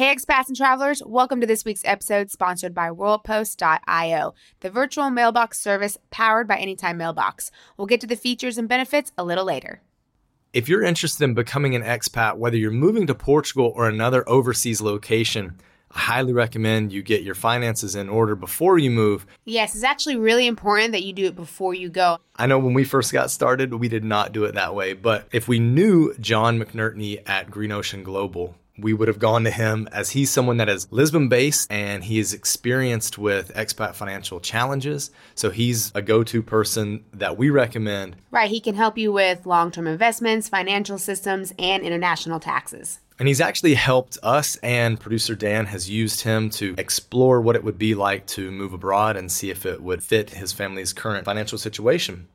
Hey, expats and travelers, welcome to this week's episode sponsored by WorldPost.io, the virtual mailbox service powered by Anytime Mailbox. We'll get to the features and benefits a little later. If you're interested in becoming an expat, whether you're moving to Portugal or another overseas location, I highly recommend you get your finances in order before you move. Yes, it's actually really important that you do it before you go. I know when we first got started, we did not do it that way, but if we knew John McNertney at Green Ocean Global, we would have gone to him as he's someone that is Lisbon based and he is experienced with expat financial challenges. So he's a go to person that we recommend. Right. He can help you with long term investments, financial systems, and international taxes. And he's actually helped us, and producer Dan has used him to explore what it would be like to move abroad and see if it would fit his family's current financial situation.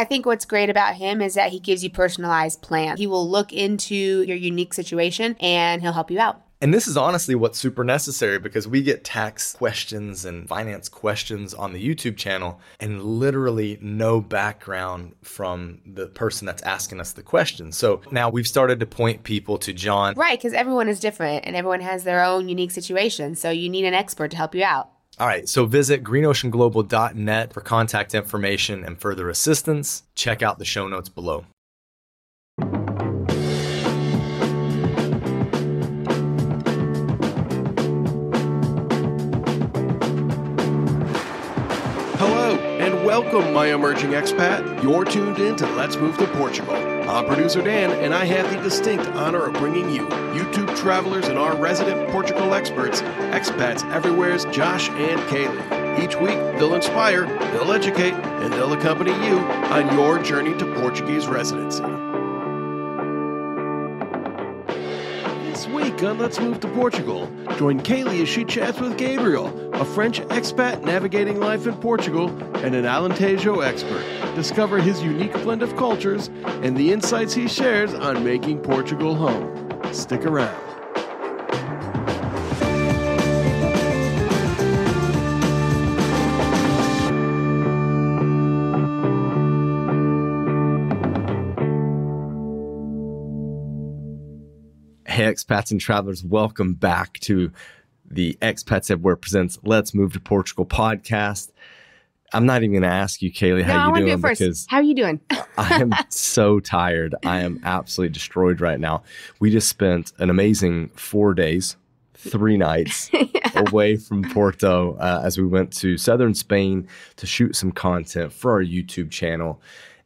I think what's great about him is that he gives you personalized plans. He will look into your unique situation and he'll help you out. And this is honestly what's super necessary because we get tax questions and finance questions on the YouTube channel and literally no background from the person that's asking us the question. So now we've started to point people to John. Right, because everyone is different and everyone has their own unique situation. So you need an expert to help you out. All right, so visit greenoceanglobal.net for contact information and further assistance. Check out the show notes below. Welcome, my emerging expat. You're tuned in to Let's Move to Portugal. I'm producer Dan, and I have the distinct honor of bringing you YouTube travelers and our resident Portugal experts, expats everywhere's Josh and Kalie. Each week, they'll inspire, they'll educate, and they'll accompany you on your journey to Portuguese residency. Week Let's Move to Portugal, join Kalie as she chats with Gabriel, a French expat navigating life in Portugal and an Alentejo expert. Discover his unique blend of cultures and the insights he shares on making Portugal home. Stick around. Expats and travelers, welcome back to the Expats Everywhere Presents Let's Move to Portugal podcast. I'm not even going to ask you, Kalie, how I you do doing first. because How are you doing? I am so tired. I am absolutely destroyed right now. We just spent an amazing four days, three nights away from Porto uh, as we went to southern Spain to shoot some content for our YouTube channel.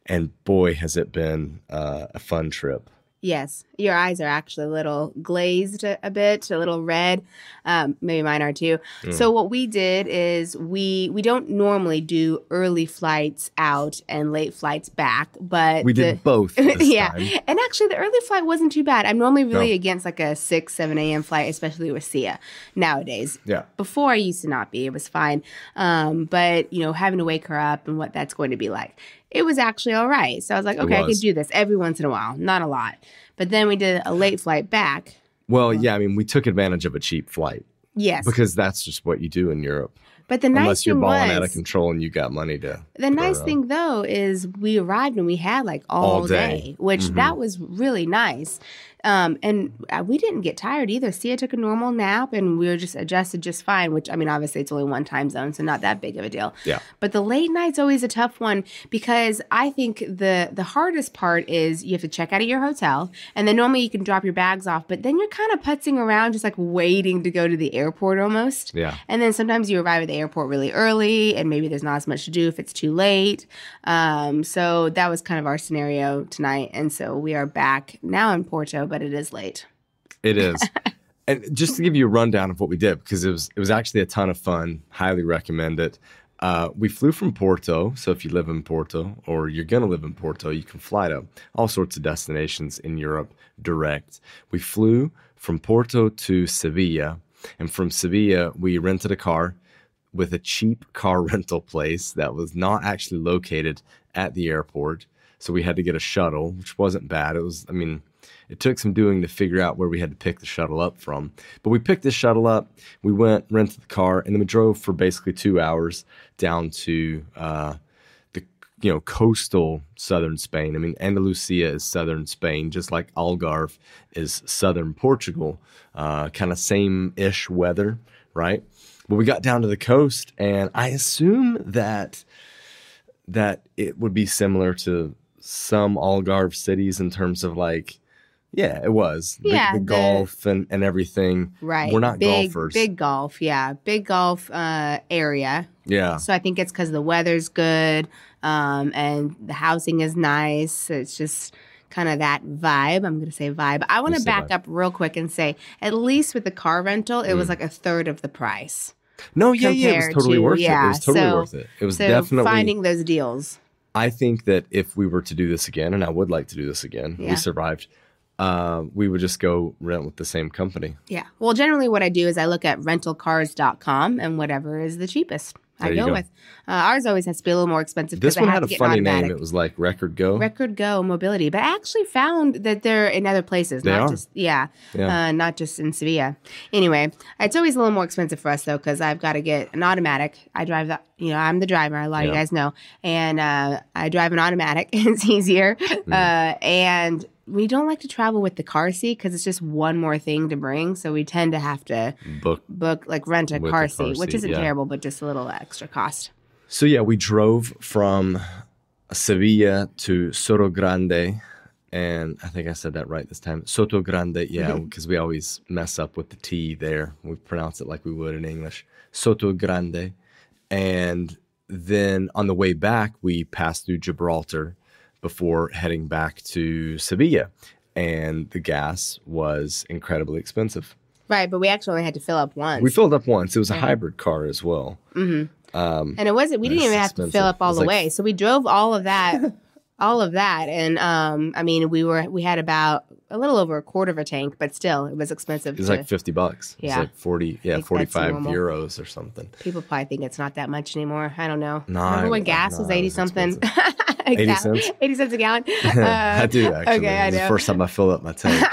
And boy, has it been uh, a fun trip. Yes, your eyes are actually a little glazed a, a bit, a little red. Um, maybe mine are too. Mm. So what we did is we we don't normally do early flights out and late flights back, but We did both. This yeah, time. and actually the early flight wasn't too bad. I'm normally really No. against like a six seven a.m. flight, especially with Sia nowadays. Yeah. Before I used to not be, it was fine. Um, but you know, having to wake her up and what that's going to be like, it was actually all right. So I was like, okay, I was. could do this every once in a while, not a lot. But then we did a late flight back. Well, yeah, I mean, we took advantage of a cheap flight Yes, because that's just what you do in Europe. but the nice Unless you're balling was, out of control and you got money to. The nice thing though is we arrived and we had like all, All day. day. which Mhm. that was really nice. Um, and uh, we didn't get tired either. Sia took a normal nap and we were just adjusted just fine, which I mean, obviously it's only one time zone, so not that big of a deal. Yeah. But the late night's always a tough one because I think the the hardest part is you have to check out of your hotel and then normally you can drop your bags off, but then you're kind of putzing around just like waiting to go to the airport almost. Yeah. And then sometimes you arrive at the airport really early, and maybe there's not as much to do if it's too late. Um, so that was kind of our scenario tonight. And so we are back now in Porto, but it is late. It is. and just to give you a rundown of what we did, because it was it was actually a ton of fun. Highly recommend it. Uh, we flew from Porto, so if you live in Porto or you're gonna live in Porto, you can fly to all sorts of destinations in Europe direct. We flew from Porto to Sevilla, and from Sevilla we rented a car with a cheap car rental place that was not actually located at the airport. So we had to get a shuttle, which wasn't bad. It was, I mean, it took some doing to figure out where we had to pick the shuttle up from. But we picked this shuttle up. We went, rented the car, and then we drove for basically two hours down to uh, the you know, coastal southern Spain. I mean, Andalusia is southern Spain, just like Algarve is southern Portugal. Uh, kind of same ish weather, right? But we got down to the coast, and I assume that that it would be similar to some Algarve cities in terms of like, yeah, it was The- Yeah, the, the- golf and and everything. Right. We're not big, golfers. Big golf, yeah. Big golf uh, area. Yeah, So I think it's because the weather's good um, and the housing is nice. It's just kind of that vibe. I'm going to say vibe. I want to back up real quick and say, at least with the car rental, it Mm. was like a third of the price. no, yeah, yeah, it was totally to- worth it. It was totally so- worth it. It was So definitely. finding those deals. I think that if we were to do this again, and I would like to do this again, Yeah. we survived. Uh, we would just go rent with the same company. Yeah. Well, generally, what I do is I look at rentalcars.com and whatever is the cheapest. I There you go, go. with. Uh, ours always has to be a little more expensive. This I one had a funny name. It was like Record Go. Record Go Mobility, but I actually found that they're in other places, They not are. just yeah, Yeah. Uh, not just in Sevilla. Anyway, it's always a little more expensive for us though because I've got to get an automatic. I drive that, you know, I'm the driver. A lot of you guys know, and uh, I drive an automatic. it's easier, Hmm. uh, and we don't like to travel with the car seat because it's just one more thing to bring. So we tend to have to book. book like rent a car car seat, which isn't yeah. terrible, but just a little extra cost. So yeah, we drove from Sevilla to Sotogrande, and I think I said that right this time. Sotogrande, yeah, Mm-hmm. because we always mess up with the T there. We pronounce it like we would in English. Sotogrande, and then on the way back, we passed through Gibraltar before heading back to Sevilla, and the gas was incredibly expensive. Right, but we actually only had to fill up once. We filled up once. It was a Yeah. hybrid car as well. hmm Um, and it wasn't. We didn't even have to fill up all the like- way. So we drove all of that, all of that, and um, I mean, we were we had about a little over a quarter of a tank, but still, it was expensive. It was to- like 50 bucks. Yeah. It's like 40, yeah, 45 euros or something. people probably think it's not that much anymore. I don't know. No, Remember I- when gas no, was it was eighty something? 80 cents? Eighty cents a gallon. I Uh, do actually. Okay, I know. the first time I filled up my tank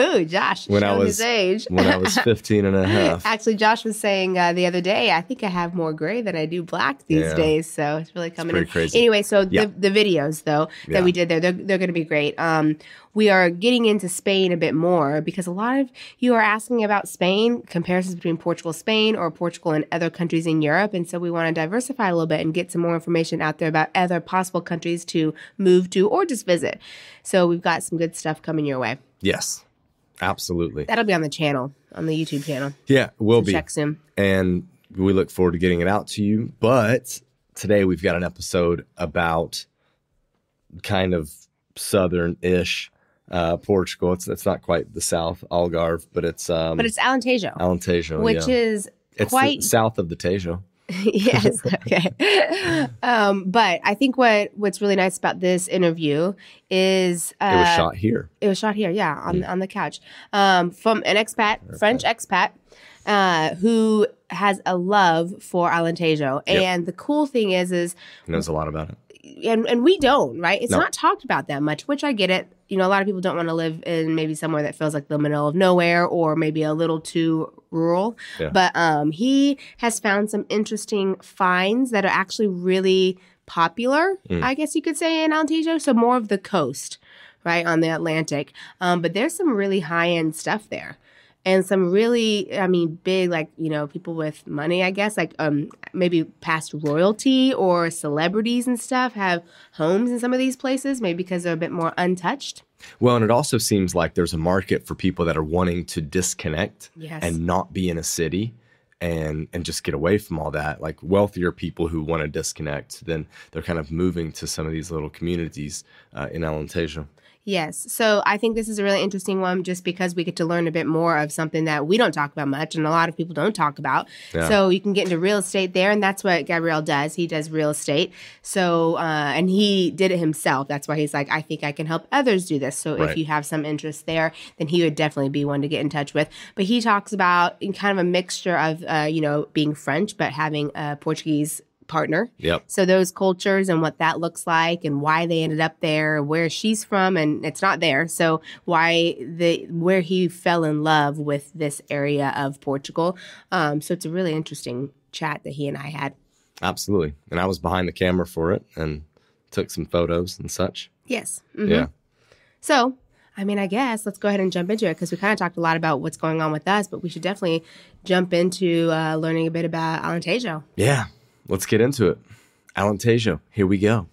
Ooh, Josh, When I was- his age. when I was 15 and a half. Actually, Josh was saying uh, the other day, I think I have more gray than I do black these Yeah. days. So it's really coming pretty in. crazy. Anyway, so Yeah. the, the videos, though, Yeah. that we did there, they're, they're going to be great. Um, we are getting into Spain a bit more because a lot of you are asking about Spain, comparisons between Portugal, Spain, or Portugal and other countries in Europe. And so we want to diversify a little bit and get some more information out there about other possible countries to move to or just visit. So we've got some good stuff coming your way. Yes, absolutely. That'll be on the channel, on the YouTube channel. Yeah, it will So be. check soon. And we look forward to getting it out to you. But today we've got an episode about kind of southern ish uh, Portugal. It's, it's not quite the south, Algarve, but it's. Um, But it's Alentejo. Alentejo. which yeah. is it's quite south of the Tejo. yes okay um but i think what what's really nice about this interview is uh It was shot here. it was shot here yeah on on the couch um from an expat french expat uh who has a love for alentejo Yep. and the cool thing is is knows a lot about it. And and we don't, right? It's No. not talked about that much, which I get it. You know, a lot of people don't want to live in maybe somewhere that feels like the middle of nowhere or maybe a little too rural. Yeah. But um, he has found some interesting finds that are actually really popular, Mm. I guess you could say, in Alentejo. So more of the coast, right, on the Atlantic. Um, but there's some really high end stuff there. And some really, I mean, big, like, you know, people with money, I guess, like um, maybe past royalty or celebrities and stuff have homes in some of these places, maybe because they're a bit more untouched. Well, and it also seems like there's a market for people that are wanting to disconnect Yes. and not be in a city and and just get away from all that. Like wealthier people who want to disconnect, then they're kind of moving to some of these little communities uh, in Alentejo. Yes. So I think this is a really interesting one just because we get to learn a bit more of something that we don't talk about much and a lot of people don't talk about. Yeah. So you can get into real estate there. And that's what Gabriel does. He does real estate. So, uh, and he did it himself. That's why he's like, I think I can help others do this. So Right. if you have some interest there, then he would definitely be one to get in touch with. But he talks about in kind of a mixture of, uh, you know, being French, but having a Portuguese partner. Yep. So those cultures and what that looks like and why they ended up there, where she's from, and it's not there. So why the where he fell in love with this area of Portugal. Um, so it's a really interesting chat that he and I had. Absolutely. And I was behind the camera for it and took some photos and such. Yes. Mhm. Yeah. So, I mean, I guess let's go ahead and jump into it because we kind of talked a lot about what's going on with us, but we should definitely jump into uh, learning a bit about Alentejo. Yeah. Let's get into it. Alentejo, here we go.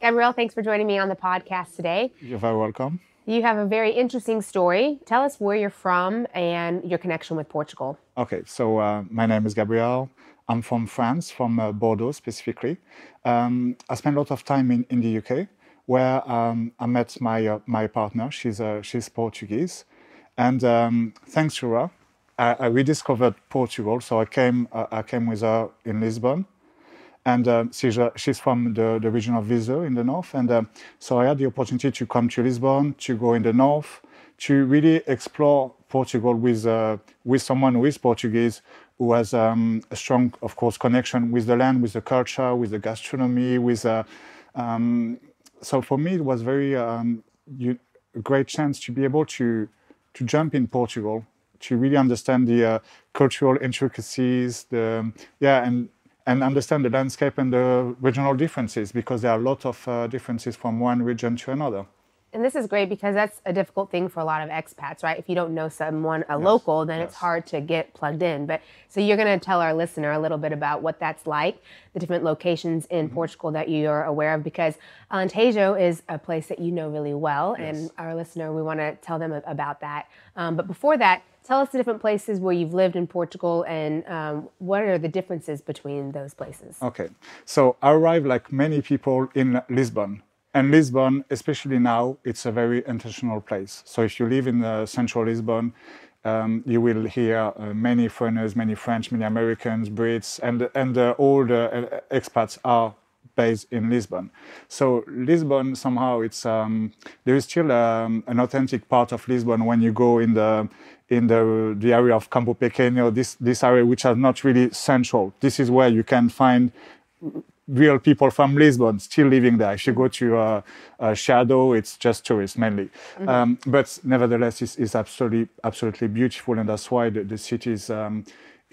Gabriel, thanks for joining me on the podcast today. You're very welcome. You have a very interesting story. Tell us where you're from and your connection with Portugal. Okay, so uh, my name is Gabriel. I'm from France, from uh, Bordeaux specifically. Um, I spent a lot of time in, in the UK, where um, I met my uh, my partner. She's uh, she's Portuguese, and um, thanks to her, I, I rediscovered Portugal. So I came uh, I came with her in Lisbon, and um, she's, uh, she's from the, the region of Viseu in the north. And um, so I had the opportunity to come to Lisbon, to go in the north, to really explore Portugal with, uh, with someone who is Portuguese, who has um, a strong, of course, connection with the land, with the culture, with the gastronomy, with. Uh, um, so for me, it was very um, you, a great chance to be able to to jump in Portugal, to really understand the uh, cultural intricacies, the yeah, and and understand the landscape and the regional differences because there are a lot of uh, differences from one region to another. And this is great because that's a difficult thing for a lot of expats, right? If you don't know someone, a local, then it's hard to get plugged in. But so you're going to tell our listener a little bit about what that's like, the different locations in Portugal that you're aware of, because Alentejo is a place that you know really well. And our listener, we want to tell them about that. Um, but before that, tell us the different places where you've lived in Portugal and um, what are the differences between those places. Okay, so I arrived like many people in Lisbon. And Lisbon, especially now, it's a very international place. So if you live in uh, central Lisbon, um, you will hear uh, many foreigners, many French, many Americans, Brits, and and uh, all the uh, expats are based in Lisbon. So Lisbon somehow it's um, there is still um, an authentic part of Lisbon when you go in the in the the area of Campo Pequeno, this this area which are not really central. This is where you can find real people from Lisbon still living there. If you go to uh, uh, Chiado, it's just tourists mainly. Um, but nevertheless, it's, it's absolutely absolutely beautiful, and that's why the, the city is. Um,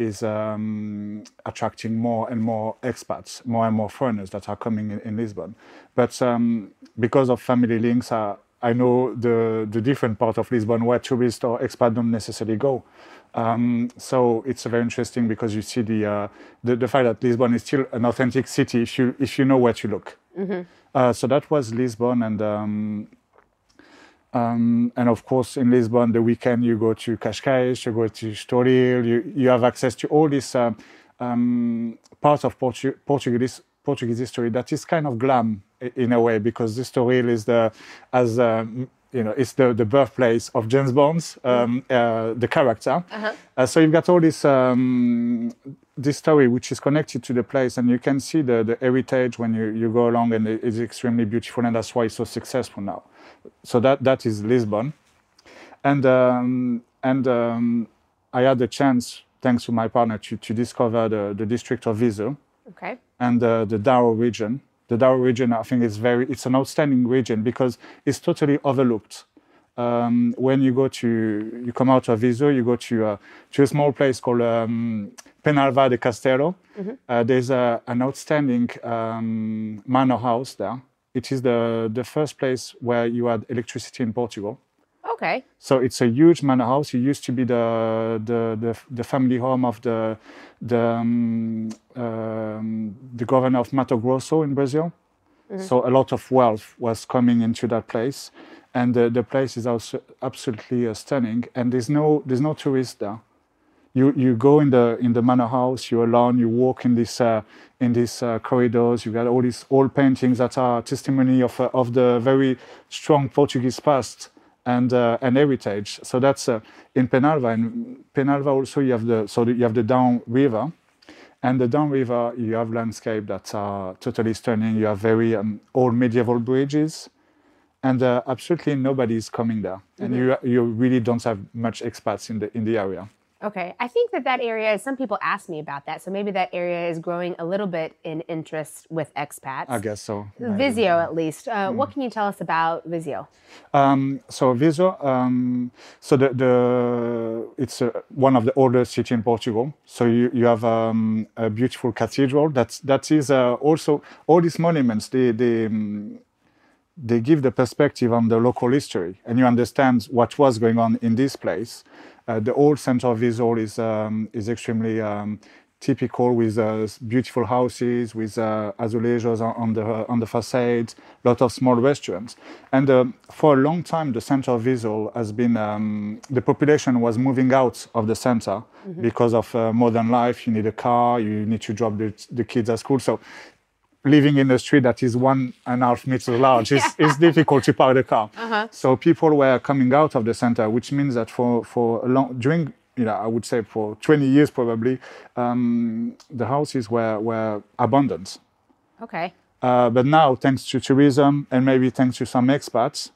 is um, attracting more and more expats, more and more foreigners that are coming in, in Lisbon. But um, because of family links, uh, I know the, the different part of Lisbon where tourists or expats don't necessarily go. Um, so it's very interesting because you see the, uh, the the fact that Lisbon is still an authentic city if you if you know where to look. Uh, so that was Lisbon, and um, um, and of course in Lisbon the weekend you go to Cascais, you go to Estoril, you you have access to all these um, um, parts of Portu- Portuguese Portuguese history that is kind of glam in a way because Estoril is the as um, you know it's the, the birthplace of James Bond's um, uh, the character. Uh, so you've got all this um, this story which is connected to the place, and you can see the, the heritage when you, you go along, and it's extremely beautiful, and that's why it's so successful now. So that that is Lisbon, and um, and um, I had the chance, thanks to my partner, to, to discover the, the district of Viseu Okay. and uh, the Douro region. The Douro region, I think, is very it's an outstanding region because it's totally overlooked. Um, when you go to you come out of Viseu, you go to uh, to a small place called um, Penalva de Castelo. Uh, there's a, an outstanding um, manor house there. It is the the first place where you had electricity in Portugal. Okay. So it's a huge manor house. It used to be the the the, the family home of the the um, um, the governor of Mato Grosso in Brazil. So a lot of wealth was coming into that place, and the, the place is also absolutely uh, stunning. And there's no there's no tourists there. You you go in the in the manor house. You're alone. You walk in this uh, in these uh, corridors. You got all these old paintings that are testimony of uh, of the very strong Portuguese past and uh, and heritage. So that's uh, in Penalva. In Penalva also you have the so you have the down river, and the down river you have landscape that are totally stunning. You have very um, old medieval bridges, and uh, absolutely nobody is coming there, and you you really don't have much expats in the in the area. Okay, I think that that area. is, Some people ask me about that, so maybe that area is growing a little bit in interest with expats. I guess so. Viseu, at least. Uh, What can you tell us about Viseu? Um, so Viseu, um, so the, the it's uh, one of the oldest city in Portugal. So you, you have um, a beautiful cathedral. That's that is uh, also all these monuments. They they um, they give the perspective on the local history, and you understand what was going on in this place. Uh, the old center of Viseu is um, is extremely um, typical with uh, beautiful houses with uh, azulejos on, on the on the facades, lot of small restaurants, and um, for a long time the center of Viseu has been um, the population was moving out of the center because of uh, modern life. You need a car, you need to drop the, the kids at school, so. Living in a street that is one and a half meters large is, is difficult to park the car. So people were coming out of the center, which means that for, for a long during you know I would say for 20 years probably um, the houses were were abundant. Okay. Uh, but now, thanks to tourism and maybe thanks to some expats,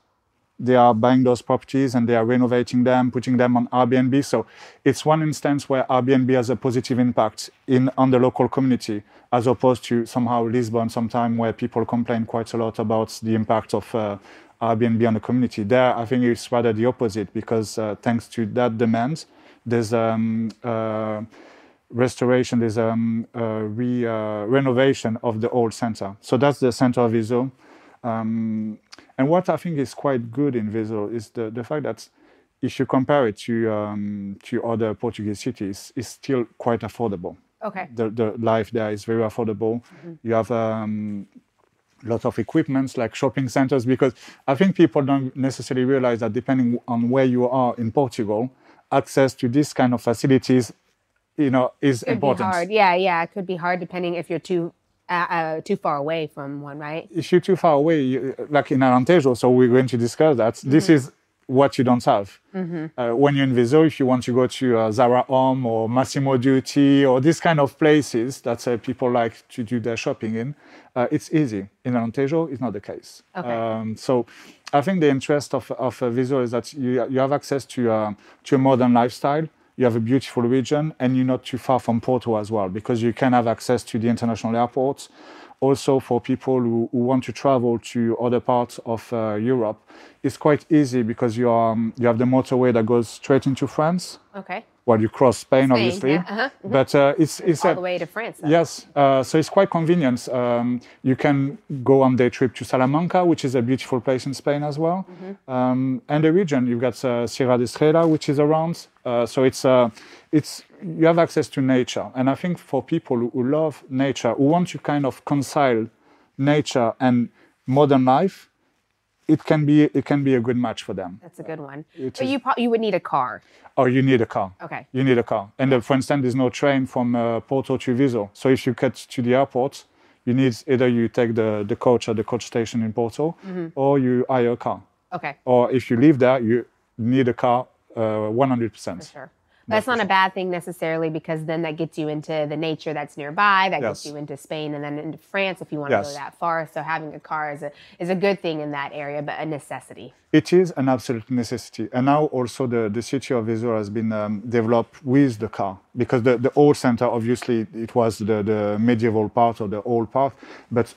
they are buying those properties and they are renovating them, putting them on Airbnb. So it's one instance where Airbnb has a positive impact in on the local community, as opposed to somehow Lisbon, sometime where people complain quite a lot about the impact of uh, Airbnb on the community. There, I think it's rather the opposite because uh, thanks to that demand, there's um, uh, restoration, there's um, uh, re, uh, renovation of the old center. So that's the center of Viseu. Um, and what I think is quite good in Viseu is the, the fact that if you compare it to, um, to other Portuguese cities, it's still quite affordable. Okay. The, the life there is very affordable. You have um, lots of equipments like shopping centers because I think people don't necessarily realize that depending on where you are in Portugal, access to this kind of facilities, you know, is Could important. be hard. Yeah, yeah. It could be hard depending if you're too uh, uh, too far away from one, right? If you're too far away, you, like in Alentejo, so we're going to discuss that. This is what you don't have. Uh, when you're in Viseu, if you want to go to uh, Zara Home or Massimo Dutti or these kind of places that uh, people like to do their shopping in, uh, it's easy. In Alentejo, it's not the case. Okay. Um, so I think the interest of, of uh, Viseu is that you, you have access to, uh, to a modern lifestyle. You have a beautiful region and you're not too far from Porto as well because you can have access to the international airports. Also, for people who, who want to travel to other parts of uh, Europe, it's quite easy because you, are, um, you have the motorway that goes straight into France. Okay. Well, you cross Spain, obviously, yeah, uh-huh, but uh, it's it's All a- the way to France. though. Yes, uh, so it's quite convenient. Um, you can go on day trip to Salamanca, which is a beautiful place in Spain as well. Um, and the region, you've got uh, Sierra de Estrella, which is around. Uh, so it's uh, it's you have access to nature, and I think for people who, love nature, who want to kind of reconcile nature and modern life, it can be it can be a good match for them. That's a good one. It But is- you pro- you would need a car. Oh, you need a car. Okay. You need a car. And uh, for instance, there's no train from uh, Porto to Viseu. So if you get to the airport, you need either you take the, the coach at the coach station in Porto Mm-hmm. or you hire a car. Okay. Or if you live there, you need a car uh, 100%. For sure. That's not a bad thing necessarily because then that gets you into the nature that's nearby. That gets you into Spain and then into France if you want to Yes. go that far. So having a car is a is a good thing in that area, but a necessity. It is an absolute necessity. And now also the, the city of Viseu has been um, developed with the car because the, the old center, obviously, it was the, the medieval part or the old part. But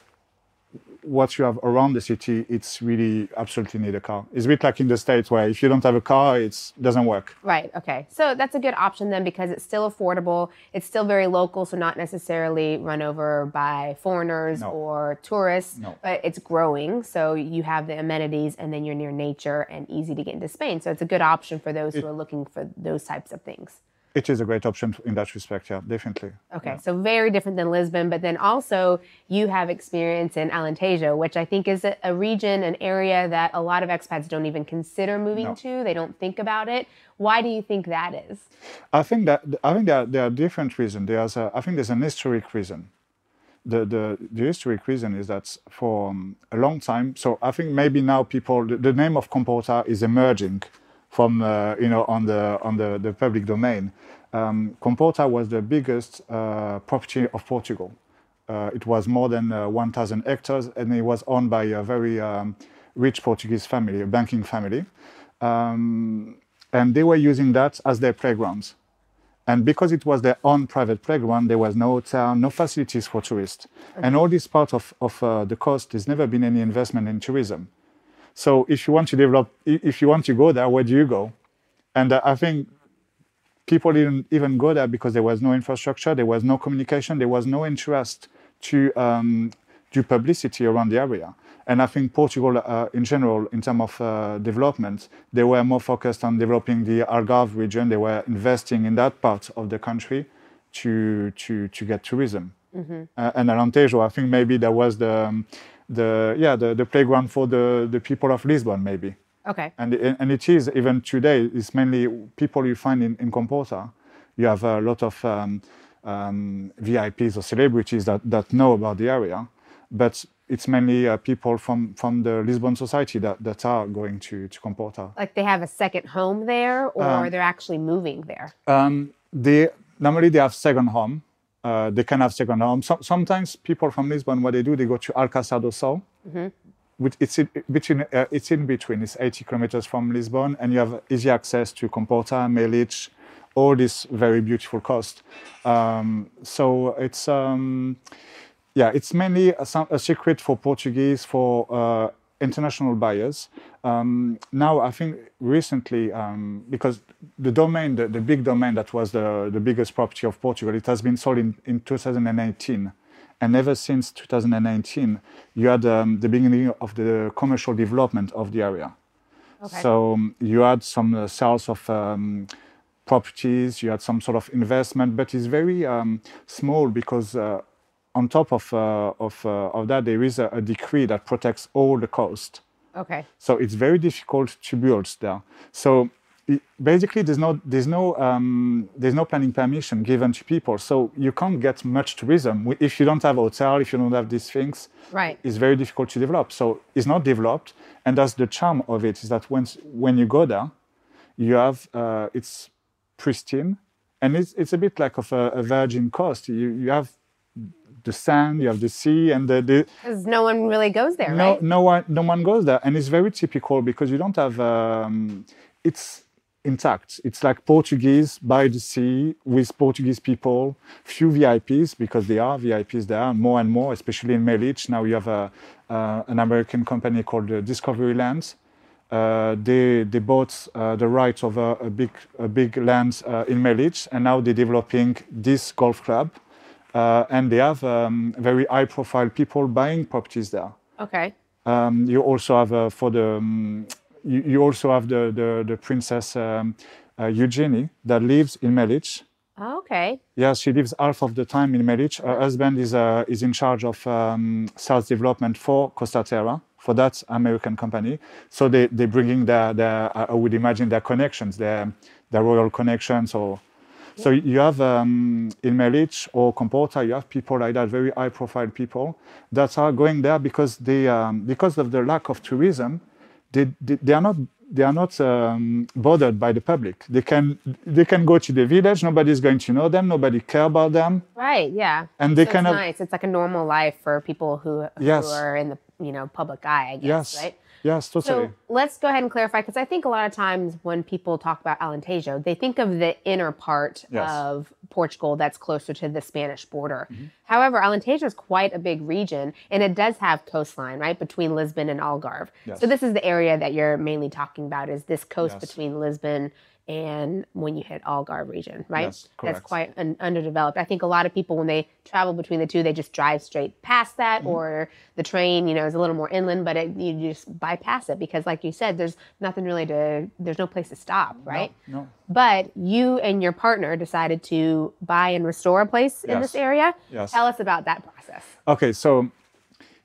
what you have around the city, it's really absolutely need a car. It's a bit like in the States where if you don't have a car, it doesn't work. Right. Okay. So that's a good option then because it's still affordable. It's still very local, so not necessarily run over by foreigners No. or tourists. No. But it's growing, so you have the amenities, and then you're near nature and easy to get into Spain. So it's a good option for those who are looking for those types of things. It is a great option in that respect, yeah, definitely. Okay, so very different than Lisbon, but then also you have experience in Alentejo, which I think is a, a region, an area that a lot of expats don't even consider moving No. to. They don't think about it. Why do you think that is? I think that I think there are, there are different reasons. There's a, I think there's an historic reason. The, the the historic reason is that for um, a long time. So I think maybe now people the, the name of Comporta is emerging from uh, you know on the on the, the public domain. Um, Comporta was the biggest uh, property of Portugal. Uh, it was more than uh, 1,000 hectares, and it was owned by a very um, rich Portuguese family, a banking family, um, and they were using that as their playgrounds. And because it was their own private playground, there was no hotel, no facilities for tourists. And all this part of, of uh, the coast, there's never been any investment in tourism. So if you want to develop, if you want to go there, where do you go? And uh, I think people didn't even go there because there was no infrastructure, there was no communication, there was no interest to um, do publicity around the area. And I think Portugal, uh, in general, in terms of uh, development, they were more focused on developing the Algarve region. They were investing in that part of the country to to to get tourism. Uh, and Alentejo, I think maybe there was the um, the yeah the, the playground for the the people of Lisbon, maybe Okay. and and it is even today. It's mainly people you find in, in Comporta. You have a lot of um, um, VIPs or celebrities that, that know about the area, but it's mainly uh, people from, from the Lisbon society that, that are going to, to Comporta. Like they have a second home there, or Um, they're actually moving there. Um, they normally they have second home. Uh, they can have second home. So, sometimes people from Lisbon, what they do, they go to Alcácer do Sal. Which it's in between. Uh, it's in between. It's 80 kilometers from Lisbon, and you have easy access to Comporta, Melides, all this very beautiful coast. Um, so it's um, yeah, it's mainly a, a secret for Portuguese for uh, international buyers. Um, now, I think recently, um, because the domain, the, the big domain that was the, the biggest property of Portugal, it has been sold in, in 2018. And ever since 2019, you had um, the beginning of the commercial development of the area. Okay. So um, you had some uh, sales of um, properties, you had some sort of investment, but it's very um, small because uh, on top of, uh, of, uh, of that, there is a, a decree that protects all the coast. Okay. So it's very difficult to build there. So i- basically, there's no there's no um, there's no planning permission given to people. So you can't get much tourism if you don't have a hotel, if you don't have these things. Right. It's very difficult to develop. So it's not developed, and that's the charm of it. Is that once when you go there, you have uh, it's pristine, and it's it's a bit like of a, a virgin coast. You you have the sand, you have the sea, and the, Because no one really goes there, no, right? no one, no one goes there, and it's very typical because you don't have. Um, it's intact. It's like Portuguese by the sea with Portuguese people, few VIPs because they are VIPs there more and more, especially in Melides. Now you have a, uh, an American company called uh, Discovery Lands. Uh, they they bought uh, the rights of a, a big a big land uh, in Melides, and now they're developing this golf club, uh, and they have um, very high profile people buying properties there. Okay. Um, you also have uh, for the um, you, you also have the the, the princess um, uh, Eugenie that lives in Melides. Okay. Yeah, she lives half of the time in Melides. Her husband is uh, is in charge of um, sales development for Costa Terra for that American company. So they they bringing their their I would imagine their connections, their their royal connections or. So you have um, in Melides or Comporta, you have people like that, very high-profile people that are going there because they um, because of the lack of tourism, they, they, they are not they are not um, bothered by the public. They can they can go to the village. Nobody's going to know them. Nobody care about them. Right. Yeah. And they So kind it's of nice. It's like a normal life for people who, who are in the you know public eye. I guess. yes Right. Yes totally So let's go ahead and clarify because I think a lot of times when people talk about Alentejo, they think of the inner part Yes. Mm-hmm. of Portugal that's closer to the Spanish border. However, Alentejo is quite a big region and it does have coastline, right, between Lisbon and Algarve. Yes. So this is the area that you're mainly talking about is this coast Yes. between Lisbon and when you hit Algarve region, right? Yes, That's quite un- underdeveloped. I think a lot of people when they travel between the two, they just drive straight past that, Mm-hmm. or the train, you know, is a little more inland, but it, you just bypass it because, like you said, there's nothing really to, there's no place to stop, right? no But you and your partner decided to buy and restore a place in this area. Yes. Tell us about that process. Okay, so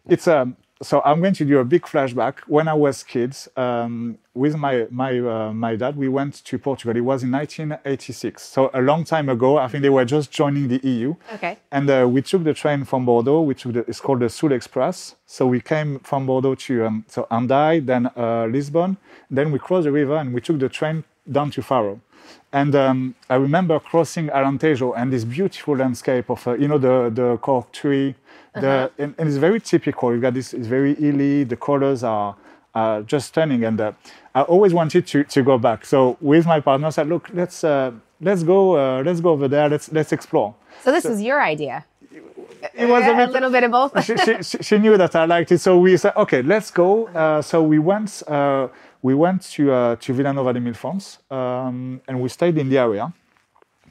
it's um so I'm going to do a big flashback. When I was kids, um, with my my uh, my dad, we went to Portugal. It was in 1986, so a long time ago. I think they were just joining the EU. Okay. And uh, we took the train from Bordeaux. The, it's called the Sud Express. So we came from Bordeaux to um, so Hendaye, then uh, Lisbon. Then we crossed the river and we took the train down to Faro. And um, I remember crossing Alentejo and this beautiful landscape of, uh, you know, the, the cork tree. The, and, and it's very typical. You've got this, it's very hilly. The colors are, are just stunning. And uh, I always wanted to, to go back. So with my partner, I said, look, let's, uh, let's go, uh, let's go over there. Let's let's explore. So this was your idea. It was Yeah, a a little bit of both. she, she, she- knew that I liked it, so we said, okay, let's go. Uh, so we went, uh, we went to uh, to Vila Nova de Milfontes, um, and we stayed in the area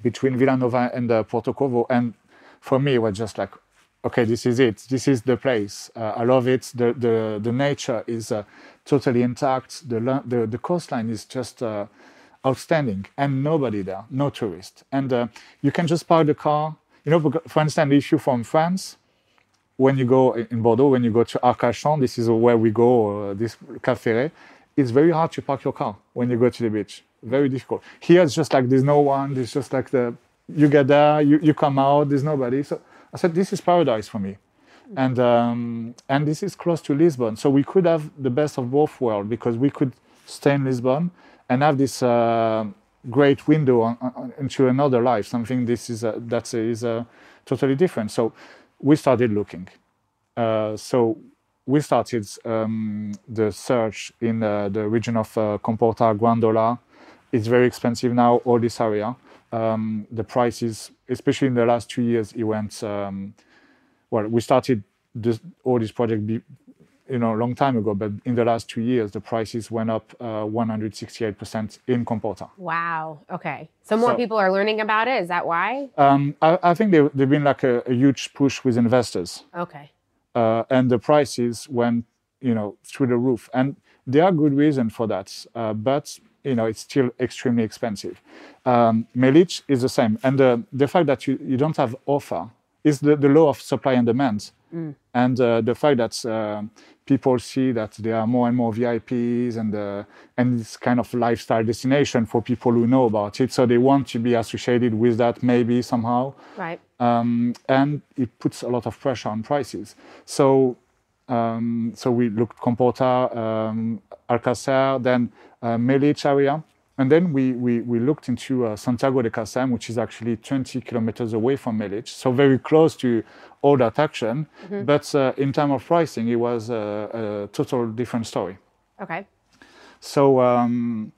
between Vila Nova and uh, Porto Covo. And for me, it was just like, okay, this is it. This is the place. Uh, I love it. The the the nature is uh, totally intact. The the the coastline is just. Uh, outstanding and nobody there no tourist and uh, you can just park the car you know for instance if you're from france when you go in Bordeaux, when you go to Arcachon, this is where we go, uh, this Café, it's very hard to park your car when you go to the beach. Very difficult. Here it's just like there's no one. There's just like the you get there, you, you come out, there's nobody. So I said this is paradise for me, and um, and this is close to Lisbon, so we could have the best of both worlds because we could stay in Lisbon and have this uh, great window on, on, into another life. Something this is uh, that is uh, totally different. So we started looking. Uh, so we started um, the search in uh, the region of uh, Comporta, Grândola. It's very expensive now, all this area. Um, the prices, especially in the last two years, it went. Um, well, we started this, all this project, be, you know, a long time ago, but in the last two years, the prices went up uh, 168% in Comporta. Wow. Okay. So more So- people are learning about it. Is that why? Um, I, I think there, there've been like a, a huge push with investors. Okay. uh, and the prices went you know through the roof and there are good reasons for that uh, but you know it's still extremely expensive. Um, Melides is the same. And the, the fact that you, you don't have offer is the, the law of supply and demand. And uh, the fact that uh, people see that there are more and more VIPs and uh, and it's kind of lifestyle destination for people who know about it. So they want to be associated with that maybe somehow. Right. um, and it puts a lot of pressure on prices. So, um, so we looked Comporta, um, Alcacer, then uh, area, and then we we, we looked into uh, Santiago do Cacém, which is actually 20 kilometers away from Melides, so very close to all that action. But uh, in terms of pricing, it was a, a total different story. Okay. So um,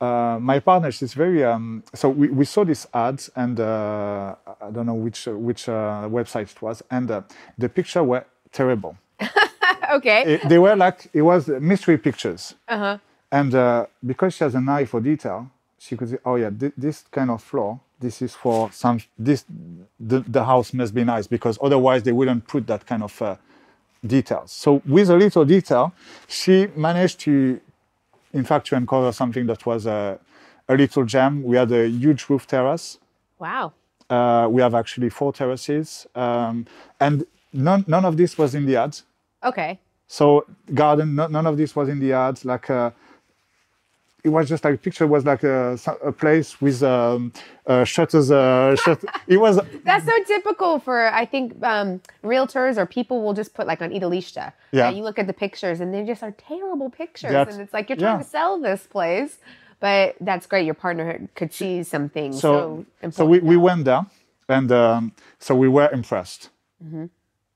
uh, my partner, she's very. Um, so we, we saw this ad, and uh, I don't know which uh, which uh, website it was, and uh, the picture were terrible. Okay. It- they were like it was mystery pictures. Uh-huh. And uh, because she has an eye for detail, she could say, "Oh yeah, thi- this kind of floor, this is for some. This the, the house must be nice because otherwise they wouldn't put that kind of uh, details." So with a little detail, she managed to, in fact, to uncover something that was a, a little gem. We had a huge roof terrace. wow. Uh, we have actually four terraces, um, and none none of this was in the ad. Okay. So garden, no, none of this was in the ads. Like uh, it was just like picture was like a, a place with um, uh, shutters. Uh, shut- it was That's so typical for I think um, realtors or people will just put like on Idealista. Yeah. You look at the pictures and they just are terrible pictures, That's- and it's like you're trying yeah. to sell this place, but that's great. Your partner could see something so, so. So we, we went there, and um, so we were impressed. Mm-hmm.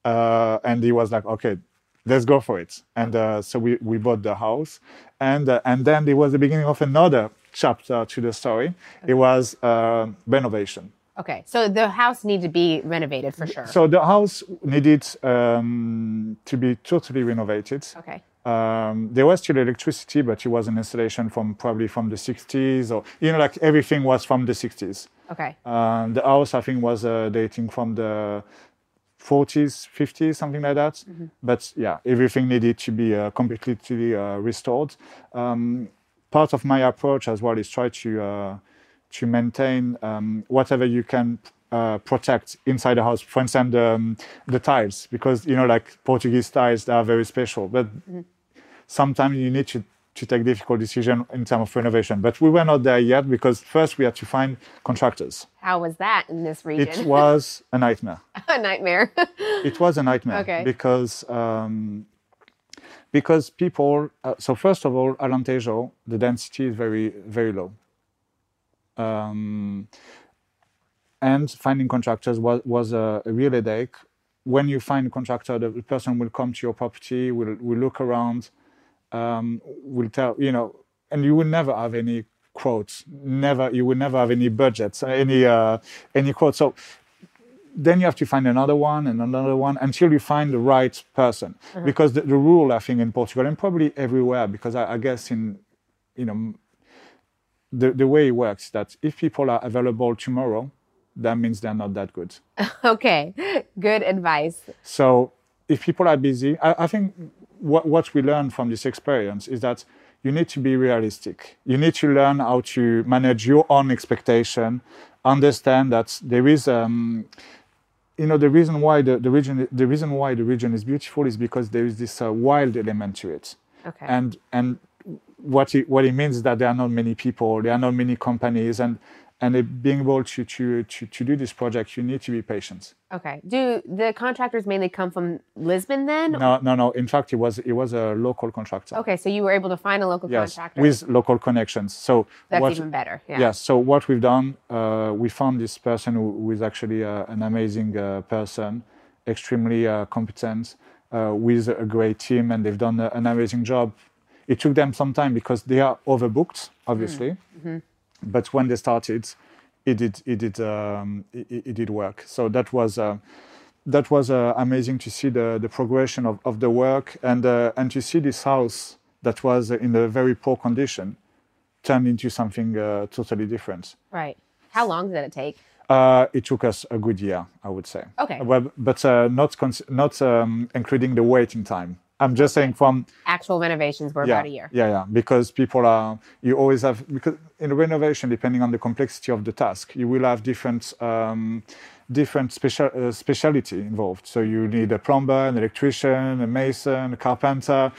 Uh, and he was like, "Okay, let's go for it." And uh, so we, we bought the house, and uh, and then it was the beginning of another chapter to the story. It was uh, renovation. Okay, so the house needed to be renovated for sure. So the house needed um, to be totally renovated. okay. Um, there was still electricity, but it was an installation from probably from the 60s, or you know, like everything was from the 60s. Okay. Um, the house, I think, was uh, dating from the 40s, 50s, something like that. But yeah, everything needed to be uh, completely uh, restored. Um, part of my approach as well is try to uh, to maintain um, whatever you can uh, protect inside the house. For instance, the, um, the tiles, because you know, like Portuguese tiles, they are very special. But sometimes you need to to take difficult decision in terms of renovation. But we were not there yet because first we had to find contractors. How was that in this region? It was a nightmare. a nightmare. It was a nightmare Okay. because um, because people. Uh, so first of all, Alentejo, the density is very very low. Um, and finding contractors was was a, a real headache. When you find a contractor, the person will come to your property, will will look around, um, will tell you know, and you will never have any quotes. Never, you will never have any budgets, any uh, any quotes. So then you have to find another one and another one until you find the right person. Because the, the rule, I think, in Portugal and probably everywhere, because I, I guess in, you know, the, the way it works that if people are available tomorrow, that means they're not that good. Okay, good advice. So if people are busy, I, I think what, what we learn from this experience is that you need to be realistic. You need to learn how to manage your own expectation, understand that there is, um, you know, the reason why the, the region, the reason why the region is beautiful is because there is this uh, wild element to it. Okay. And and what it, what it means is that there are not many people, there are not many companies, and and it, being able to, to to to do this project, you need to be patient. Okay. Do the contractors mainly come from Lisbon then? No, no, no. In fact, it was it was a local contractor. Okay, so you were able to find a local Yes, contractor. with local connections. So That's what, even better. Yeah. Yes. So what we've done, uh, we found this person who, who is actually uh, an amazing uh, person, extremely uh, competent, uh, with a great team, and they've done an amazing job. It took them some time because they are overbooked, obviously. But when they started, it did it did um, it, it did work. So that was. Uh, that was uh, amazing to see the, the progression of, of the work and uh, and to see this house that was in a very poor condition turned into something uh, totally different. Right. How long did it take? Uh, it took us a good year, I would say. Okay. Well, but uh, not cons- not um, including the waiting time. I'm just saying from Actual renovations were yeah, about a year. Yeah, yeah. Because people are, you always have, because in renovation, depending on the complexity of the task, you will have different, um, different special, uh, speciality involved. So you need a plumber, an electrician, a mason, a carpenter.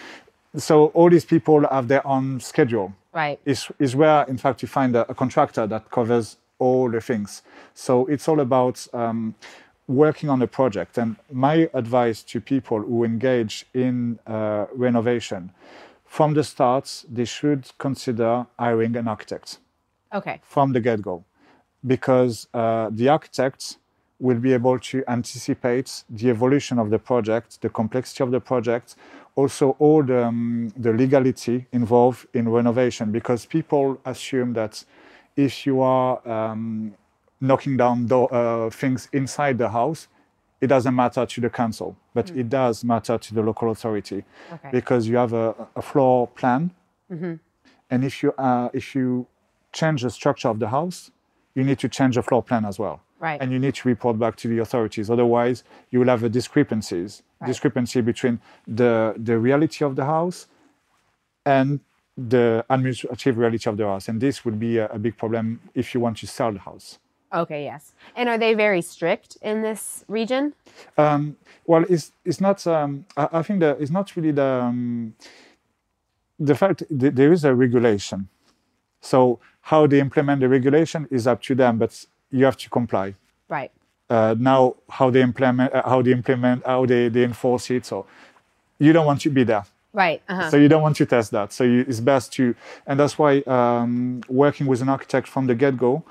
So all these people have their own schedule. Right. Is, is where, in fact, you find a, a contractor that covers all the things. So it's all about um, working on a project. And my advice to people who engage in uh, renovation, from the start, they should consider hiring an architect Okay. from the get go, because uh, the architect will be able to anticipate the evolution of the project, the complexity of the project, also all the, um, the legality involved in renovation, because people assume that if you are um, knocking down do- uh, things inside the house, it doesn't matter to the council, but it does matter to the local authority Okay. because you have a, a floor plan, and if you uh, if you change the structure of the house, you need to change the floor plan as well, Right. and you need to report back to the authorities. Otherwise, you will have a discrepancies discrepancy between the the reality of the house and the administrative reality of the house, and this would be a, a big problem if you want to sell the house. Okay, yes. And are they very strict in this region? Um, well, it's it's not. Um, I, I think that it's not really the um, the fact that there is a regulation. So how they implement the regulation is up to them, but you have to comply. Right. Uh, now, how they implement, uh, how they implement, how they, they enforce it. So you don't want to be there. Right. Uh-huh. So you don't want to test that. So you, it's best to, and that's why um, working with an architect from the get-go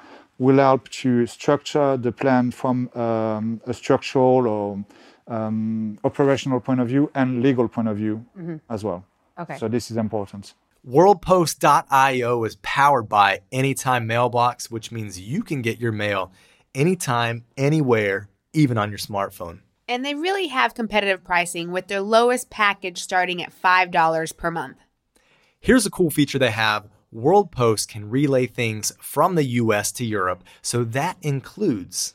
will help to structure the plan from um, a structural or um, operational point of view and legal point of view as well. Okay. So this is important. WorldPost.io is powered by Anytime Mailbox, which means you can get your mail anytime, anywhere, even on your smartphone. And they really have competitive pricing with their lowest package starting at $5 per month. Here's a cool feature they have World Post can relay things from the US to Europe, so that includes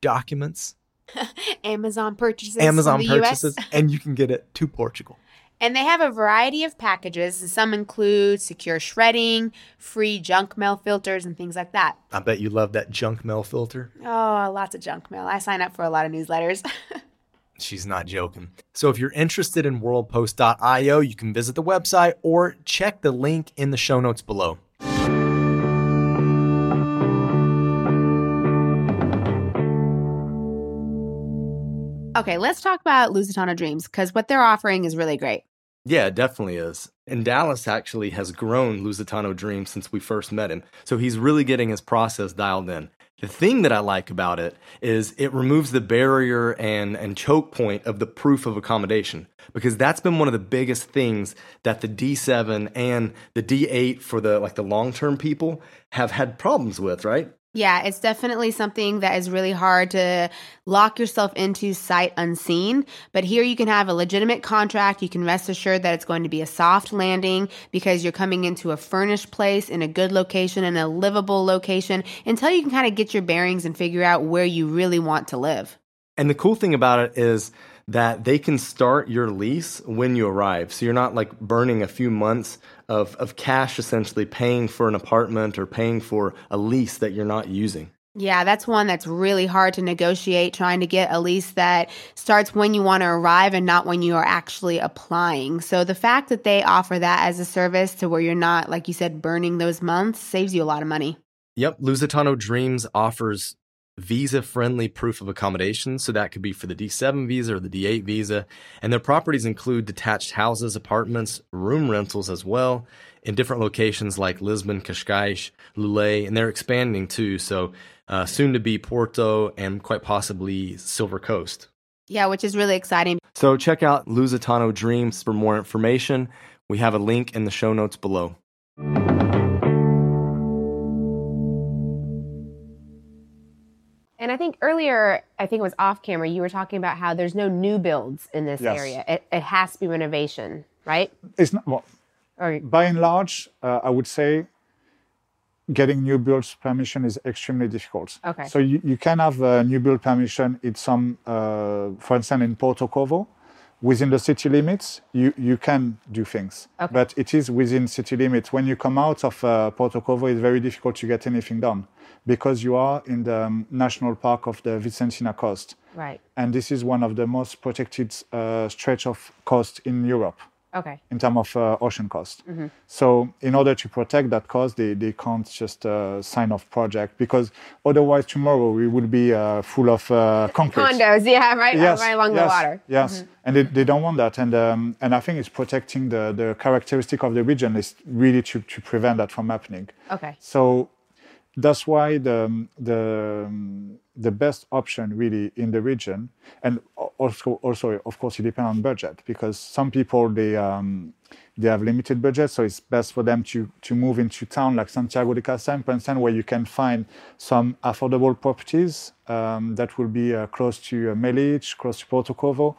documents, Amazon purchases. Amazon the US. purchases, and you can get it to Portugal. And they have a variety of packages. Some include secure shredding, free junk mail filters, and things like that. I bet you love that junk mail filter. Oh, lots of junk mail. I sign up for a lot of newsletters. She's not joking. So if you're interested in worldpost.io, you can visit the website or check the link in the show notes below. okay, let's talk about Lusitano Dreams because what they're offering is really great. Yeah, it definitely is. And Dallas actually has grown Lusitano Dreams since we first met him. So he's really getting his process dialed in. The thing that I like about it is it removes the barrier and, and choke point of the proof of accommodation because that's been one of the biggest things that the D7 and the D8 for the like the long-term people have had problems with, right? Yeah, it's definitely something that is really hard to lock yourself into sight unseen. But here you can have a legitimate contract. You can rest assured that it's going to be a soft landing because you're coming into a furnished place in a good location and a livable location until you can kind of get your bearings and figure out where you really want to live. And the cool thing about it is that they can start your lease when you arrive. So you're not like burning a few months of, of cash essentially paying for an apartment or paying for a lease that you're not using. Yeah, that's one that's really hard to negotiate, trying to get a lease that starts when you want to arrive and not when you are actually applying. So the fact that they offer that as a service to where you're not, like you said, burning those months saves you a lot of money. Yep, Lusitano Dreams offers visa friendly proof of accommodation. So that could be for the D7 visa or the D8 visa. And their properties include detached houses, apartments, room rentals as well in different locations like Lisbon, Cascais, Loulé, and they're expanding too. So uh, soon to be Porto and quite possibly Silver Coast. Yeah, which is really exciting. So check out Lusitano Dreams for more information. We have a link in the show notes below. And I think earlier, I think it was off camera, you were talking about how there's no new builds in this Yes. area. It, it has to be renovation, right? It's not, well, Or by and large, uh, I would say getting new builds permission is extremely difficult. Okay. So you, you can have a new build permission in some, uh, for instance, in Porto Covo, within the city limits, you, you can do things. Okay. But it is within city limits. When you come out of uh, Porto Covo, it's very difficult to get anything done because you are in the um, national park of the Vicentina Coast. right. And this is one of the most protected uh, stretch of coast in Europe Okay. in terms of uh, ocean cost. So in order to protect that cost, they, they can't just uh, sign off project because otherwise tomorrow we would be uh, full of uh, concrete. Condos, yeah, right, right along the yes, water. Yes, and they, they don't want that, and um, and I think it's protecting the the characteristic of the region is really to to prevent that from happening. Okay. So that's why the the the best option really in the region, and al- also also of course it depends on budget because some people they um, they have limited budget, so it's best for them to to move into town like Santiago do Cacém, for instance, where you can find some affordable properties um, that will be uh, close to uh, Melides, close to Porto Covo.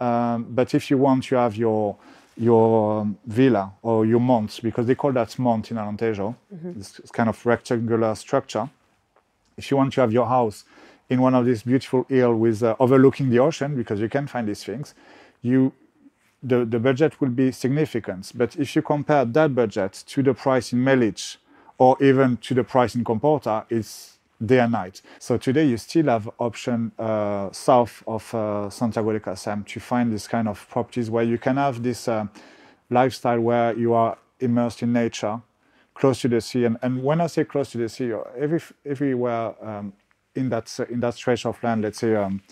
Um, but if you want to have your your villa or your mont, because they call that mont in Alentejo, it's, it's kind of rectangular structure. If you want to have your house in one of these beautiful hills with uh, overlooking the ocean, because you can find these things, you the, the budget will be significant. But if you compare that budget to the price in Melides or even to the price in Comporta, it's day and night. So today you still have option uh, south of uh, Santiago do Cacém to find this kind of properties where you can have this uh, lifestyle where you are immersed in nature, close to the sea. And, and when I say close to the sea, every, everywhere um, in that in that stretch of land, let's say um,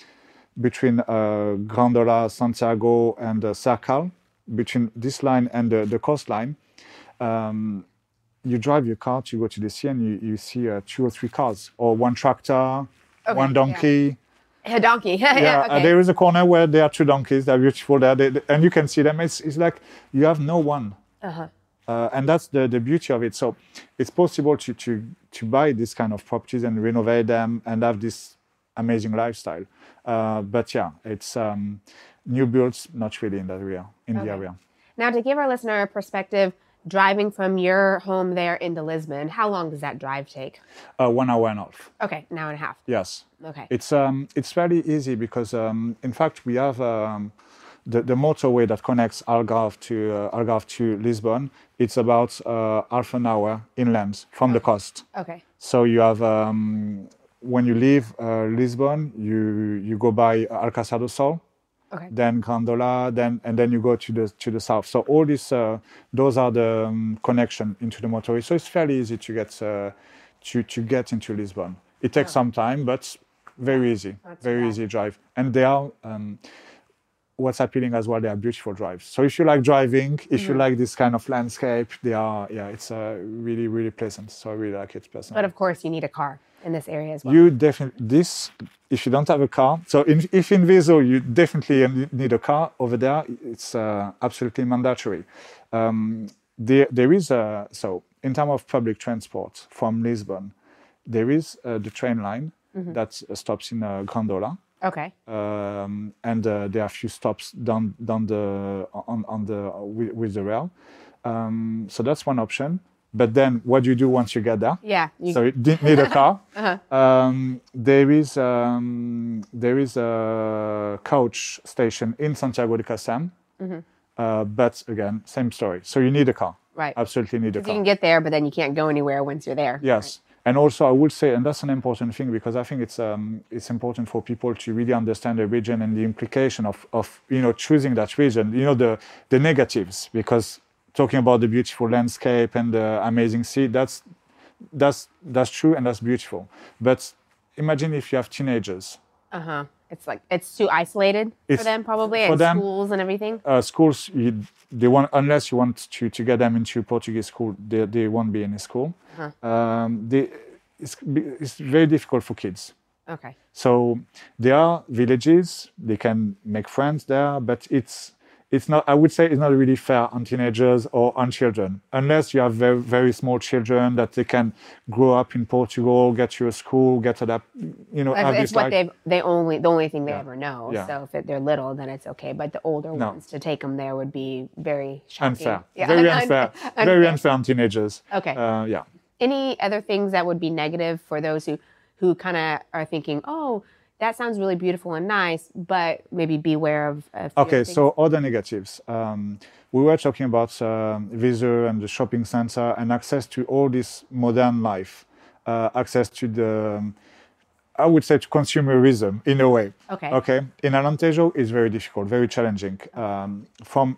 between uh, Grândola, Santiago, and uh, Cercal, between this line and the, the coastline, um, you drive your car to go to the sea and you, you see uh, two or three cars, or one tractor, one donkey. A donkey. yeah, Yeah, uh, there is a corner where there are two donkeys. They're beautiful there, they, they- and you can see them. It's, it's like you have no one. Uh-huh. Uh, and that's the, the beauty of it. So it's possible to, to, to buy this kind of properties and renovate them and have this amazing lifestyle. Uh, but yeah, it's um, new builds, not really in that area, in the area. Now, to give our listener a perspective, driving from your home there into Lisbon, how long does that drive take? Uh, one hour and a half. Okay, an hour and a half. Yes. Okay. It's um, it's fairly easy because um, in fact we have um, the, the motorway that connects Algarve to uh, Algarve to Lisbon. It's about uh, half an hour inland from the coast. okay. So you have um, when you leave uh, Lisbon, you you go by Alcácer do Sal, Okay. then Grândola, then and then you go to the to the south. So all these uh, those are the um, connection into the motorway. So it's fairly easy to get uh, to to get into Lisbon. It takes some time, but very easy, very easy drive. And they are um, what's appealing as well. They are beautiful drives. So if you like driving, if you like this kind of landscape, they are yeah, it's uh, really really pleasant. So I really like it personally. But of course, you need a car. In this area as well. You definitely this if you don't have a car. So in, if in Viseu you definitely need a car over there, it's uh, absolutely mandatory. Um, there, there is a so in terms of public transport from Lisbon, there is uh, the train line that uh, stops in uh, Grândola. okay. Um, and uh, there are a few stops down down the on, on the with, with the rail. Um, so that's one option. But then, what do you do once you get there? Yeah. You, so you didn't need a car. um, there is um, there is a coach station in Santiago do Cacém, uh, but again, same story. So you need a car. Right. Absolutely need a car. you can get there, but then you can't go anywhere once you're there. Yes. And also, I would say, and that's an important thing because I think it's um, it's important for people to really understand the region and the implication of, of you know choosing that region. You know the the negatives because talking about the beautiful landscape and the amazing sea, that's that's that's true and that's beautiful. But imagine if you have teenagers, Uh huh. It's like it's too isolated for them, probably, for and them- schools and everything. uh, schools you, they want unless you want to, to get them into Portuguese school, they, they won't be in a school. Um, they, it's, it's very difficult for kids. Okay. So there are villages, they can make friends there, but it's it's not I would say it's not really fair on teenagers or on children. Unless you have very very small children that they can grow up in Portugal, get to a school, get to that you know, It's, it's what like- they they only the only thing they Yeah. ever know. Yeah. So if they're little, then it's okay. But the older No. ones to take them there would be very shocking. unfair. Yeah, very un- unfair. Very unfair on teenagers. Okay. Uh, yeah. Any other things that would be negative for those who who kind of are thinking, oh, that sounds really beautiful and nice, but maybe beware of. Okay, so other negatives. Um, we were talking about Viseu and the shopping center and access to all this modern life, uh, access to the, um, I would say, to consumerism in a way. Okay. Okay. In Alentejo, it's very difficult, very challenging. Um, from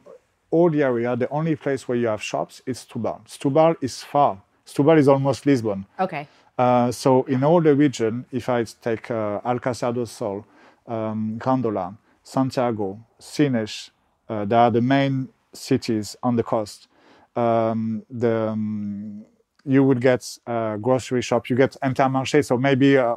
all the area, the only place where you have shops is Setúbal. Setúbal is far. Setúbal is almost Lisbon. okay, Uh, so in all the region, if I take uh, Alcácer do Sol, um, Grândola, Santiago, Sines, uh, they are the main cities on the coast. Um, the um, you would get uh, grocery shop, you get Intermarché. So maybe uh,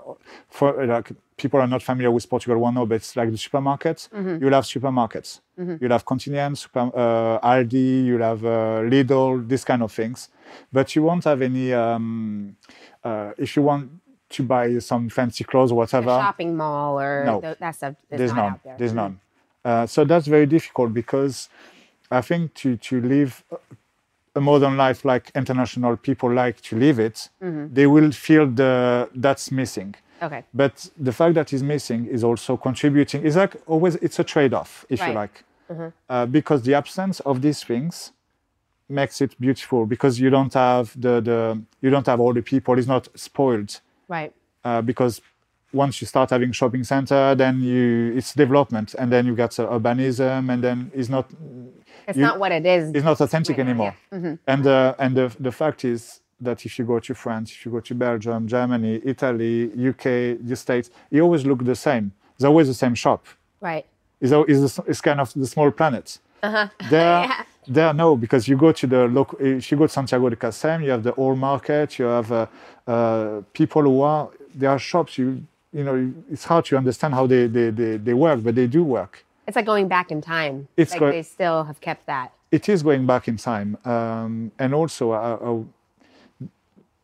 for like people are not familiar with Portugal, won't know, but it's like the supermarkets. You'll have supermarkets. You'll have Continent, super, uh, Aldi. You'll have uh, Lidl, this kind of things. But you won't have any. Um, uh, if you want to buy some fancy clothes or a whatever, shopping mall or No. th- that stuff there's none. out there. There's none. Uh, so that's very difficult because I think to to live a modern life like international people like to live it, Mm-hmm. they will feel the that's missing. Okay. But the fact that is missing is also contributing. It's like always it's a trade-off, if you Right. like, uh, because the absence of these things makes it beautiful because you don't have the the you don't have all the people. It's not spoiled Right. uh, because once you start having shopping center, then you it's development, and then you get uh, urbanism, and then it's not It's You- not what it is. it's not authentic Right now, anymore. yeah. Mm-hmm. And uh, and the the fact is that if you go to France, if you go to Belgium, Germany, Italy, UK, the States, you always look the same. There's always the same shop. Right. It's, it's, it's kind of the small planet. Uh-huh. There, Yeah. There no, because you go to the local. If you go to Santiago do Cacém, you have the old market. You have uh, uh, people who are there are shops. You you know it's hard to understand how they they, they, they work, but they do work. It's like going back in time. It's like go- they still have kept that. It is going back in time, um, and also uh, uh,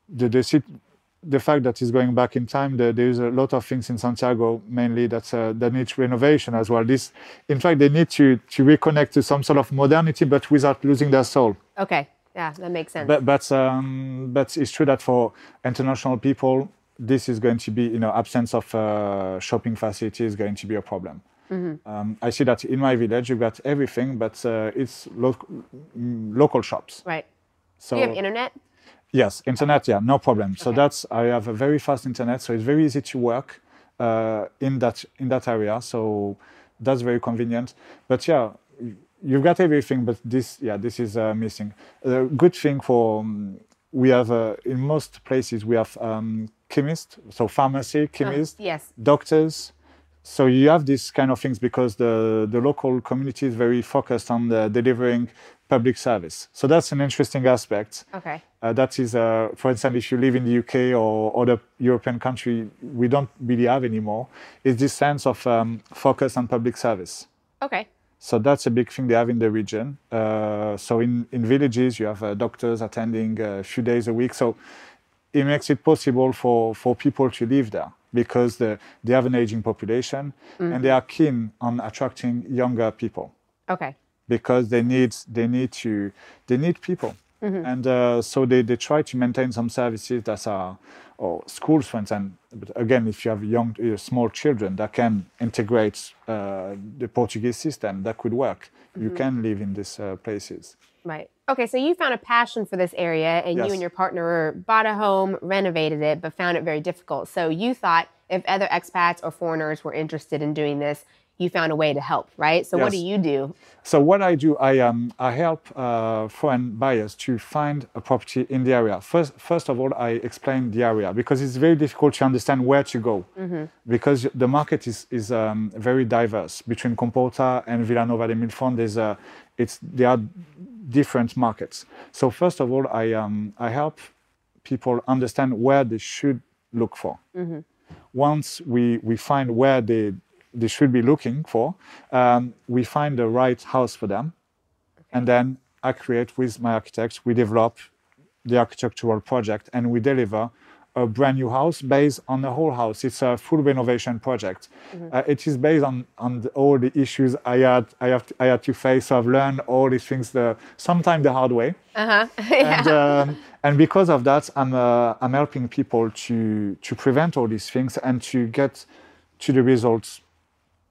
the the, sit- the fact that it's going back in time. The, there is a lot of things in Santiago, mainly that uh, that needs renovation as well. This, in fact, they need to to reconnect to some sort of modernity, but without losing their soul. Okay. Yeah, that makes sense. But but um, but it's true that for international people, this is going to be you know absence of uh, shopping facility is going to be a problem. Um, I see that in my village you've got everything, but uh, it's lo- local shops. right. So Do you have internet? Yes, internet, yeah, no problem. So that's I have a very fast internet, so it's very easy to work uh, in that in that area. So that's very convenient. But yeah, you've got everything, but this yeah this is uh, missing. The good thing for um, we have uh, in most places we have um, chemist, so pharmacy, chemist, Yes. doctors. So you have these kind of things because the, the local community is very focused on the delivering public service. So that's an interesting aspect. Okay. Uh, that is, uh, for instance, if you live in the UK or other European country, we don't really have anymore. Is this sense of um, focus on public service. Okay. So that's a big thing they have in the region. Uh, so in, in villages, you have uh, doctors attending a few days a week. So it makes it possible for, for people to live there because the, they have an aging population and they are keen on attracting younger people Okay. Because they need they need to they need people. And uh, so they, they try to maintain some services that are or schools for instance but again if you have young uh, small children that can integrate uh, the portuguese system that could work. You can live in these uh, places. Right. Okay, so you found a passion for this area and you and your partner bought a home, renovated it, but found it very difficult. So you thought if other expats or foreigners were interested in doing this, you found a way to help, right? So what do you do? So what I do, I um, I help uh, foreign buyers to find a property in the area. First, first of all, I explain the area because it's very difficult to understand where to go because the market is is um, very diverse between Comporta and Vila Nova de Milfontes. There's a, it's there are different markets. So first of all, I um, I help people understand where they should look for once we, we find where they, they should be looking for, um, we find the right house for them. And then I create with my architects, we develop the architectural project and we deliver a brand new house based on the whole house. It's a full renovation project. Uh, it is based on, on the, all the issues I had, I, have to, I had to face. So I've learned all these things, the, sometimes the hard way Uh-huh. and um, and because of that, I'm uh, I'm helping people to to prevent all these things and to get to the results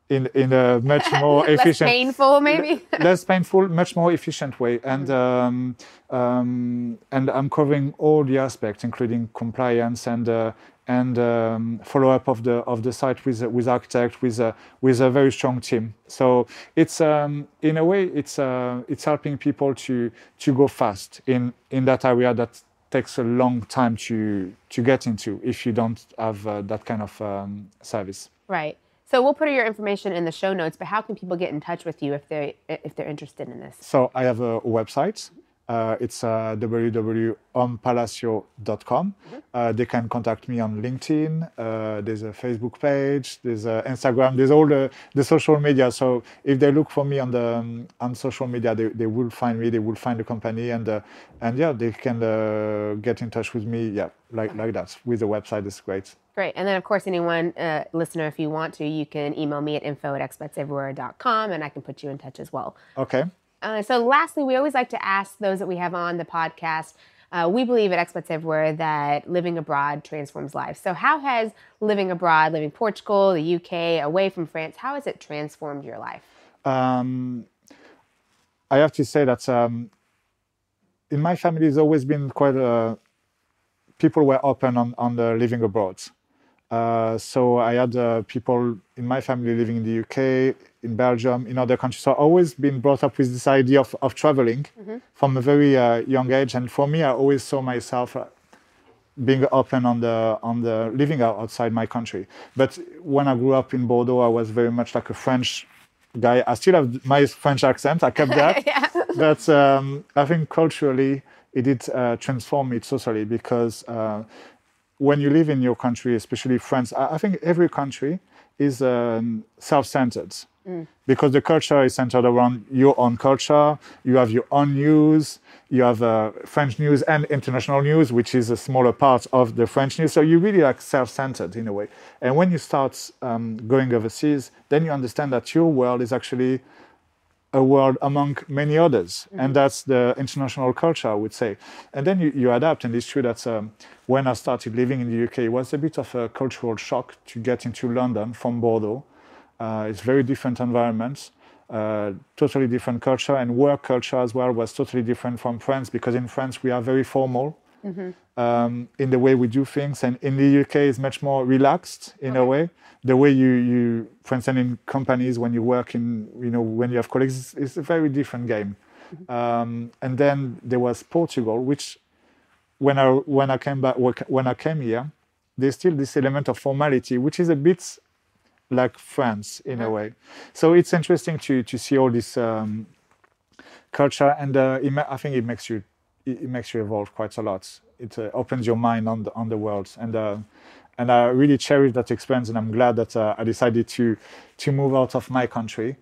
in in a much more efficient, Less painful, maybe? less painful, much more efficient way. And um, um, and I'm covering all the aspects, including compliance and. Uh, and um, follow up of the of the site with with architect with a with a very strong team. So it's um, in a way it's uh, it's helping people to to go fast in in that area that takes a long time to to get into if you don't have uh, that kind of um, service. right. So we'll put your information in the show notes, but how can people get in touch with you if they if they're interested in this? So I have a website. Uh, it's uh, www.ompalacio.com. Uh, they can contact me on LinkedIn. Uh, there's a Facebook page. There's a Instagram. There's all the, the social media. So if they look for me on the um, on social media, they, they will find me. They will find the company, and uh, and yeah, they can uh, get in touch with me. Yeah, like like that with the website. It's great. Great. And then, of course, anyone, uh, listener, if you want to, you can email me at info at expatseverywhere.com and I can put you in touch as well. Okay. Uh, so, lastly, we always like to ask those that we have on the podcast. Uh, we believe at Expats Everywhere that living abroad transforms lives. So, how has living abroad, living Portugal, the UK, away from France, how has it transformed your life? um, I have to say that um, in my family, it's always been quite a, people were open on, on the living abroad. Uh, so I had uh, people in my family living in the UK, in Belgium, in other countries. So I've always been brought up with this idea of, of traveling from a very uh, young age. And for me, I always saw myself uh, being open on the on the living outside my country. But when I grew up in Bordeaux, I was very much like a French guy. I still have my French accent. I kept that. But um, I think culturally, it did uh, transform me totally because uh, when you live in your country, especially France, I, I think every country is um, self-centered because the culture is centered around your own culture. You have your own news. You have uh, French news and international news, which is a smaller part of the French news. So you really like self-centered in a way. And when you start um, going overseas, then you understand that your world is actually a world among many others. And that's the international culture, I would say. And then you, you adapt. And it's true that um, when I started living in the UK, it was a bit of a cultural shock to get into London from Bordeaux. Uh, it's very different environments, uh, totally different culture, and work culture as well was totally different from France because in France we are very formal um, in the way we do things, and in the UK it's much more relaxed in a way. The way you, you, for instance, in companies when you work in, you know, when you have colleagues, it's, it's a very different game. Um, and then there was Portugal, which when I when I came back when I came here, there's still this element of formality, which is a bit like France in a way. So it's interesting to to see all this um, culture, and uh, I think it makes you it, it makes you evolve quite a lot. It uh, opens your mind on the on the world, and uh, and I really cherish that experience, and I'm glad that uh, I decided to to move out of my country.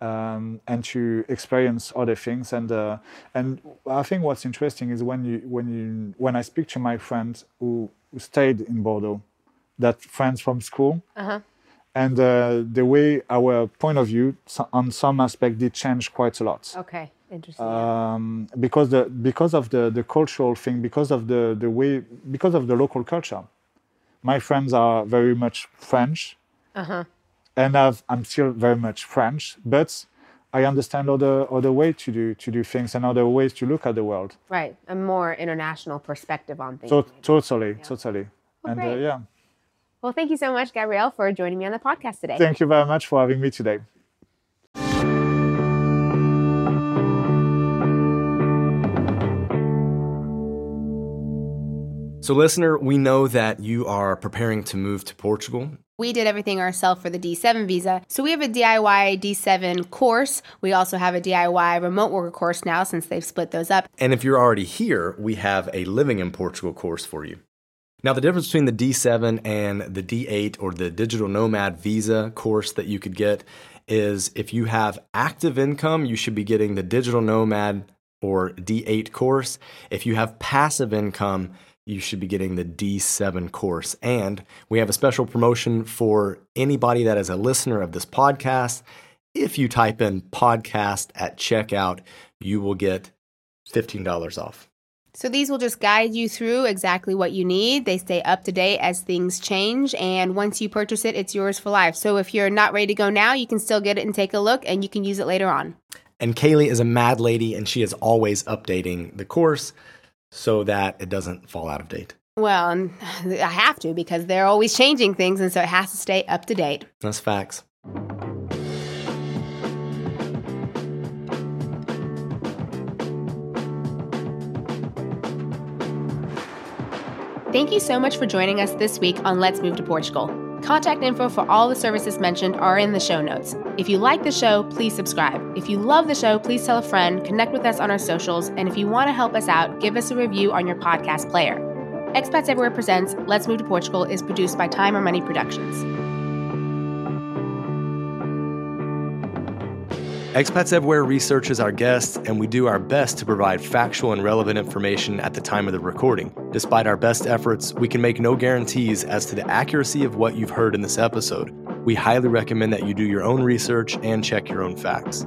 Um, and to experience other things, and uh, and I think what's interesting is when you when you when I speak to my friends who, who stayed in Bordeaux, that friends from school, and uh, the way our point of view on some aspect did change quite a lot Okay, interesting. um, because the because of the the cultural thing because of the the way because of the local culture. My friends are very much french. And I've, i'm still very much french but i understand other other way to do to do things and other ways to look at the world. Right, a more international perspective on things. so totally totally. And uh, yeah. Well, thank you so much, Gabriel, for joining me on the podcast today. thank you very much for having me today So, listener, we know that you are preparing to move to Portugal. We did everything ourselves for the D7 visa. So we have a DIY D7 course. We also have a DIY remote worker course now since they've split those up. And if you're already here, we have a Living in Portugal course for you. Now, the difference between the D7 and the D8 or the Digital Nomad Visa course that you could get is if you have active income, you should be getting the Digital Nomad or D8 course. If you have passive income, you should be getting the D7 course. And we have a special promotion for anybody that is a listener of this podcast. If you type in podcast at checkout, you will get $15 off. So these will just guide you through exactly what you need. They stay up to date as things change. And once you purchase it, it's yours for life. So if you're not ready to go now, you can still get it and take a look and you can use it later on. And Kalie is a mad lady and she is always updating the course so that it doesn't fall out of date. Well, and I have to because they're always changing things. And so it has to stay up to date. That's facts. Thank you so much for joining us this week on Let's Move to Portugal. Contact info for all the services mentioned are in the show notes. If you like the show, please subscribe. If you love the show, please tell a friend, connect with us on our socials, and if you want to help us out, give us a review on your podcast player. Expats Everywhere Presents Let's Move to Portugal is produced by Time or Money Productions. Expats Everywhere researches our guests, and we do our best to provide factual and relevant information at the time of the recording. Despite our best efforts, we can make no guarantees as to the accuracy of what you've heard in this episode. We highly recommend that you do your own research and check your own facts.